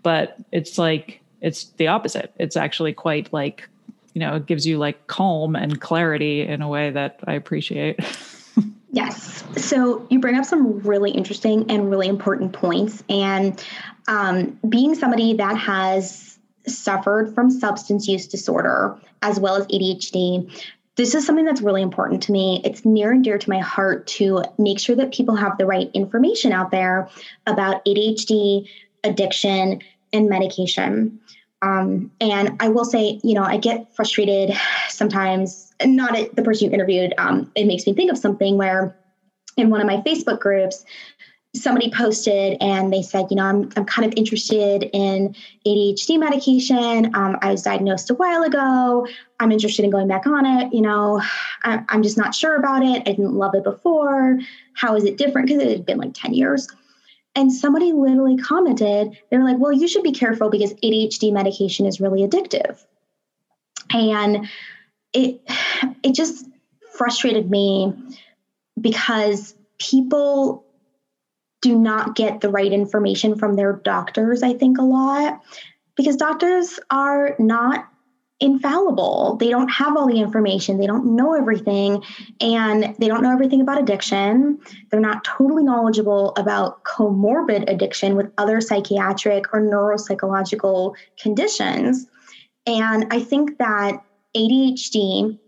But it's like it's the opposite. It's actually quite like, you know, it gives you like calm and clarity in a way that I appreciate. yes. So you bring up some really interesting and really important points. And um, being somebody that has suffered from substance use disorder as well as ADHD, this is something that's really important to me. It's near and dear to my heart to make sure that people have the right information out there about ADHD, addiction, and medication. Um, and I will say, you know, I get frustrated sometimes, not at the person you interviewed. Um, it makes me think of something where in one of my Facebook groups, somebody posted and they said, you know, I'm, I'm kind of interested in ADHD medication. Um, I was diagnosed a while ago. I'm interested in going back on it. You know, I, I'm just not sure about it. I didn't love it before. How is it different? Because it had been like 10 years. And somebody literally commented, they were like, well, you should be careful because ADHD medication is really addictive. And it it just frustrated me because people do not get the right information from their doctors, I think a lot, because doctors are not infallible. They don't have all the information, they don't know everything, and they don't know everything about addiction. They're not totally knowledgeable about comorbid addiction with other psychiatric or neuropsychological conditions. And I think that ADHD,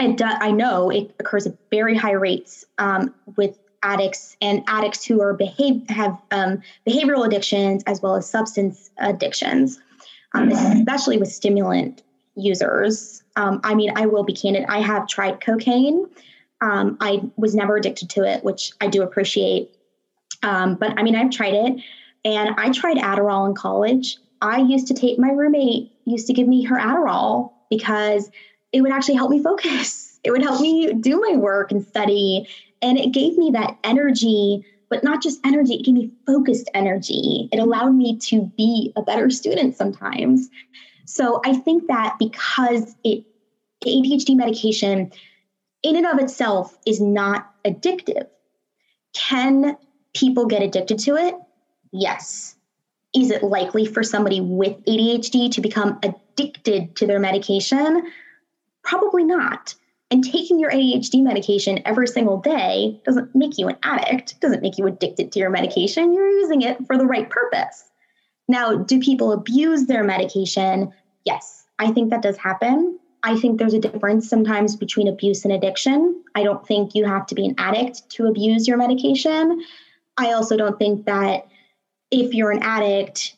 I know it occurs at very high rates um, with addicts and addicts who are behave have um, behavioral addictions as well as substance addictions. um, especially with stimulant users. Um, I mean, I will be candid. I have tried cocaine. Um, I was never addicted to it, which I do appreciate. Um, but I mean, I've tried it, and I tried Adderall in college. I used to take my roommate used to give me her Adderall because it would actually help me focus. It would help me do my work and study, and it gave me that energy but not just energy, it gave me focused energy. It allowed me to be a better student sometimes. So I think that because it ADHD medication in and of itself is not addictive. Can people get addicted to it? Yes. Is it likely for somebody with ADHD to become addicted to their medication? Probably not. And taking your ADHD medication every single day doesn't make you an addict, doesn't make you addicted to your medication. You're using it for the right purpose. Now, do people abuse their medication? Yes, I think that does happen. I think there's a difference sometimes between abuse and addiction. I don't think you have to be an addict to abuse your medication. I also don't think that if you're an addict,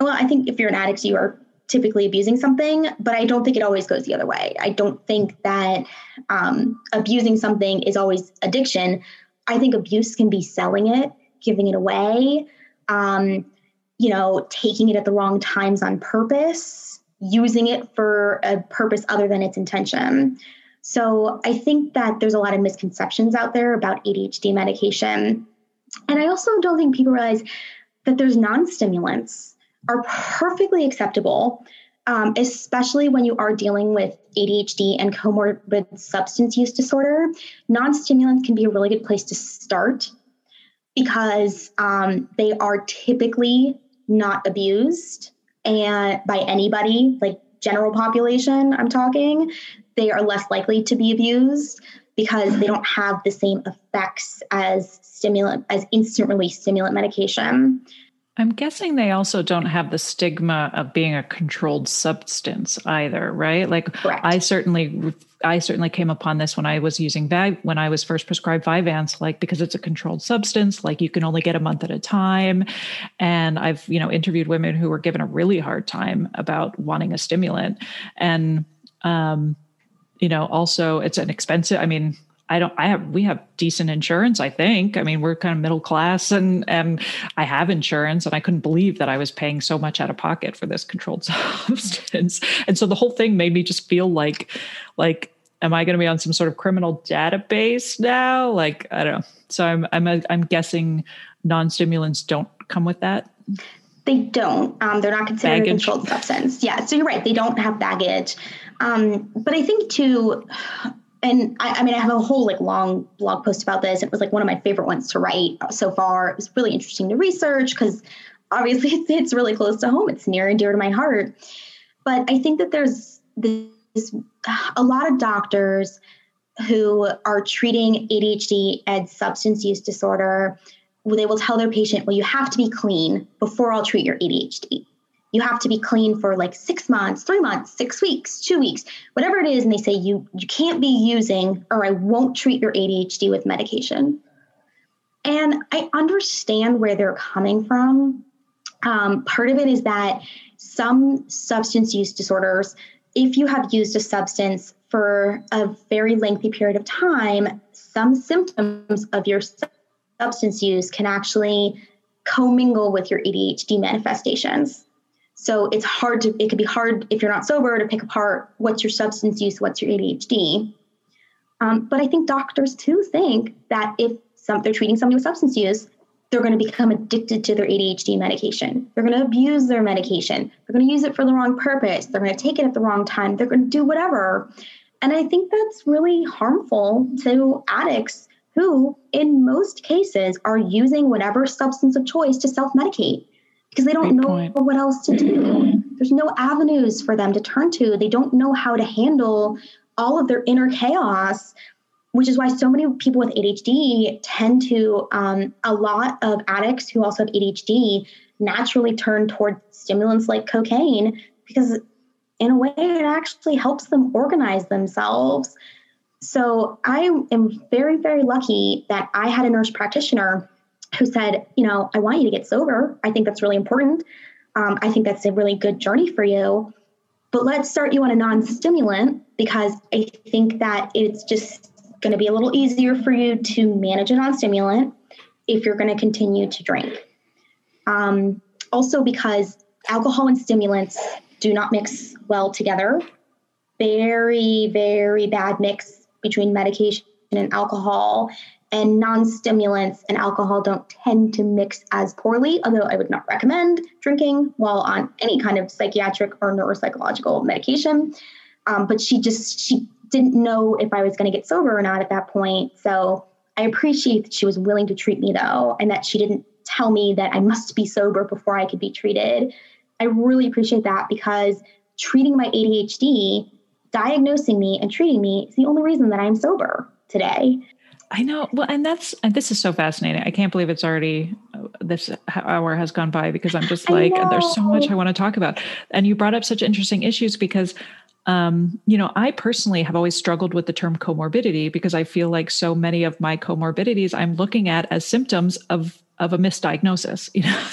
well, I think if you're an addict, you are typically abusing something, but I don't think it always goes the other way. I don't think that um, abusing something is always addiction. I think abuse can be selling it, giving it away, um, you know, taking it at the wrong times on purpose, using it for a purpose other than its intention. So I think that there's a lot of misconceptions out there about ADHD medication. And I also don't think people realize that there's non stimulants are perfectly acceptable, um, especially when you are dealing with ADHD and comorbid substance use disorder. Non stimulants can be a really good place to start because um, they are typically not abused and by anybody like general population i'm talking they are less likely to be abused because they don't have the same effects as stimulant as instant release stimulant medication I'm guessing they also don't have the stigma of being a controlled substance either, right? Like Correct. I certainly I certainly came upon this when I was using when I was first prescribed Vyvanse, like because it's a controlled substance, like you can only get a month at a time. And I've, you know, interviewed women who were given a really hard time about wanting a stimulant. And um, you know, also it's an expensive, I mean, I don't I have we have decent insurance, I think. I mean, we're kind of middle class and and I have insurance and I couldn't believe that I was paying so much out of pocket for this controlled substance. And so the whole thing made me just feel like like am I going to be on some sort of criminal database now? Like I don't know. So I'm I'm a, I'm guessing non-stimulants don't come with that. They don't. Um, they're not considered baggage. a controlled substance. Yeah. So you're right. They don't have baggage. Um, but I think too, and I, I, mean, I have a whole like long blog post about this. It was like one of my favorite ones to write so far. It was really interesting to research because obviously it's, it's really close to home. It's near and dear to my heart. But I think that there's this a lot of doctors who are treating ADHD and substance use disorder. They will tell their patient, "Well, you have to be clean before I'll treat your ADHD." You have to be clean for like six months, three months, six weeks, two weeks, whatever it is. And they say you you can't be using or I won't treat your ADHD with medication. And I understand where they're coming from. Um, part of it is that some substance use disorders, if you have used a substance for a very lengthy period of time, some symptoms of your substance use can actually commingle with your ADHD manifestations. So it's hard to, it could be hard if you're not sober to pick apart what's your substance use, what's your ADHD. Um, but I think doctors too think that if some, they're treating somebody with substance use, they're going to become addicted to their ADHD medication. They're going to abuse their medication. They're going to use it for the wrong purpose. They're going to take it at the wrong time. They're going to do whatever. And I think that's really harmful to addicts who, in most cases, are using whatever substance of choice to self medicate because they don't Great know point. what else to do. There's no avenues for them to turn to. They don't know how to handle all of their inner chaos, which is why so many people with ADHD tend to, um, a lot of addicts who also have ADHD naturally turn toward stimulants like cocaine because, in a way, it actually helps them organize themselves. So I am very, very lucky that I had a nurse practitioner who said, you know, I want you to get sober. I think that's really important. Um, I think that's a really good journey for you. But let's start you on a non stimulant because I think that it's just going to be a little easier for you to manage a non stimulant if you're going to continue to drink. Um, also, because alcohol and stimulants do not mix well together. Very, very bad mix between medication and alcohol. And non stimulants and alcohol don't tend to mix as poorly, although I would not recommend drinking while on any kind of psychiatric or neuropsychological medication. Um, but she just, she didn't know if I was going to get sober or not at that point. So I appreciate that she was willing to treat me though, and that she didn't tell me that I must be sober before I could be treated. I really appreciate that because treating my ADHD, diagnosing me and treating me is the only reason that I'm sober today. I know. Well, and that's and this is so fascinating. I can't believe it's already uh, this hour has gone by because I'm just like there's so much I want to talk about. And you brought up such interesting issues because um, you know, I personally have always struggled with the term comorbidity because I feel like so many of my comorbidities I'm looking at as symptoms of of a misdiagnosis. You know,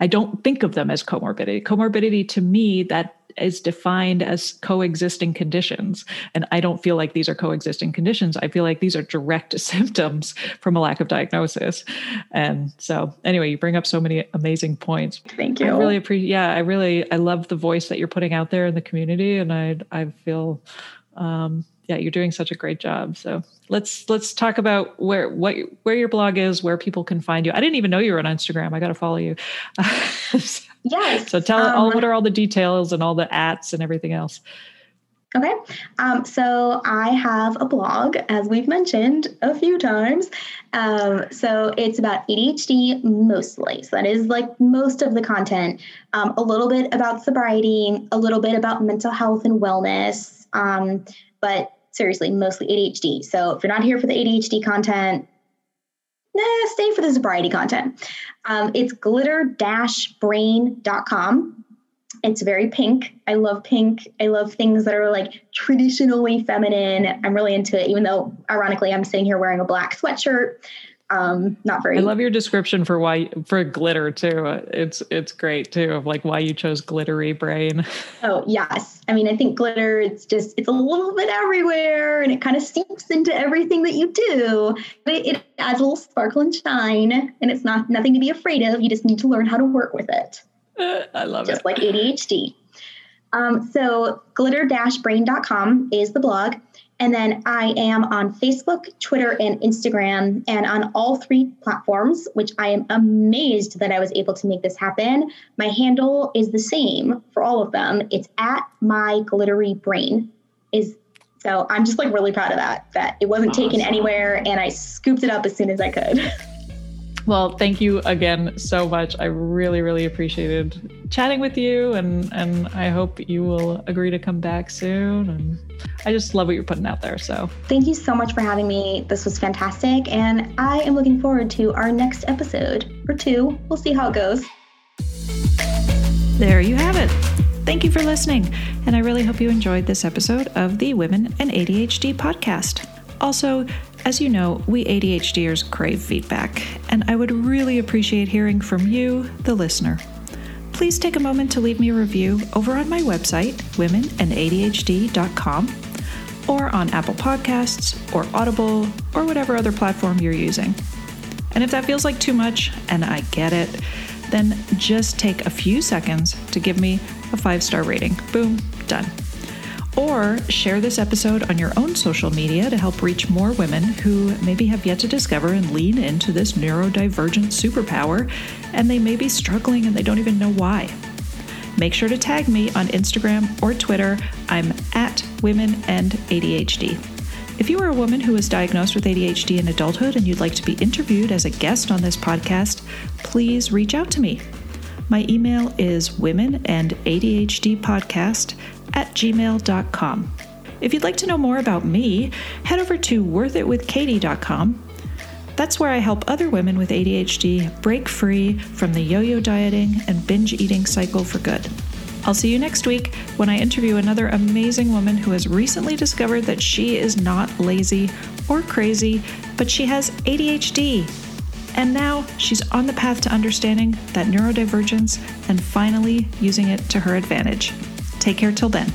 I don't think of them as comorbidity. Comorbidity to me that is defined as coexisting conditions. And I don't feel like these are coexisting conditions. I feel like these are direct symptoms from a lack of diagnosis. And so anyway, you bring up so many amazing points. Thank you. I really appreciate yeah, I really I love the voice that you're putting out there in the community and I I feel um yeah, you're doing such a great job. So let's let's talk about where what where your blog is, where people can find you. I didn't even know you were on Instagram. I got to follow you. yes. So tell um, all what are all the details and all the ats and everything else. Okay. Um, so I have a blog, as we've mentioned a few times. Um, so it's about ADHD mostly. So that is like most of the content. Um, a little bit about sobriety, a little bit about mental health and wellness. Um, but seriously, mostly ADHD. So if you're not here for the ADHD content, nah, stay for the sobriety content. Um, it's glitter-brain.com. It's very pink. I love pink. I love things that are like traditionally feminine. I'm really into it, even though ironically I'm sitting here wearing a black sweatshirt um not very. I love your description for why for glitter too. It's it's great too of like why you chose glittery brain. Oh yes. I mean i think glitter it's just it's a little bit everywhere and it kind of seeps into everything that you do. It, it adds a little sparkle and shine and it's not nothing to be afraid of. You just need to learn how to work with it. Uh, i love just it. just like adhd um, so glitter-brain.com is the blog and then I am on Facebook, Twitter, and Instagram, and on all three platforms, which I am amazed that I was able to make this happen. My handle is the same for all of them. It's at my glittery brain. Is so I'm just like really proud of that. That it wasn't awesome. taken anywhere, and I scooped it up as soon as I could. Well, thank you again so much. I really, really appreciated chatting with you, and and I hope you will agree to come back soon. And I just love what you're putting out there. So thank you so much for having me. This was fantastic, and I am looking forward to our next episode or two. We'll see how it goes. There you have it. Thank you for listening, and I really hope you enjoyed this episode of the Women and ADHD podcast. Also, as you know, we ADHDers crave feedback, and I would really appreciate hearing from you, the listener. Please take a moment to leave me a review over on my website, womenandadhd.com, or on Apple Podcasts, or Audible, or whatever other platform you're using. And if that feels like too much, and I get it, then just take a few seconds to give me a five star rating. Boom, done. Or share this episode on your own social media to help reach more women who maybe have yet to discover and lean into this neurodivergent superpower, and they may be struggling and they don't even know why. Make sure to tag me on Instagram or Twitter. I'm at Women and ADHD. If you are a woman who was diagnosed with ADHD in adulthood and you'd like to be interviewed as a guest on this podcast, please reach out to me. My email is women and ADHD podcast at gmail.com. If you'd like to know more about me, head over to worthitwithkatie.com. That's where I help other women with ADHD break free from the yo yo dieting and binge eating cycle for good. I'll see you next week when I interview another amazing woman who has recently discovered that she is not lazy or crazy, but she has ADHD And now she's on the path to understanding that neurodivergence and finally using it to her advantage. Take care till then.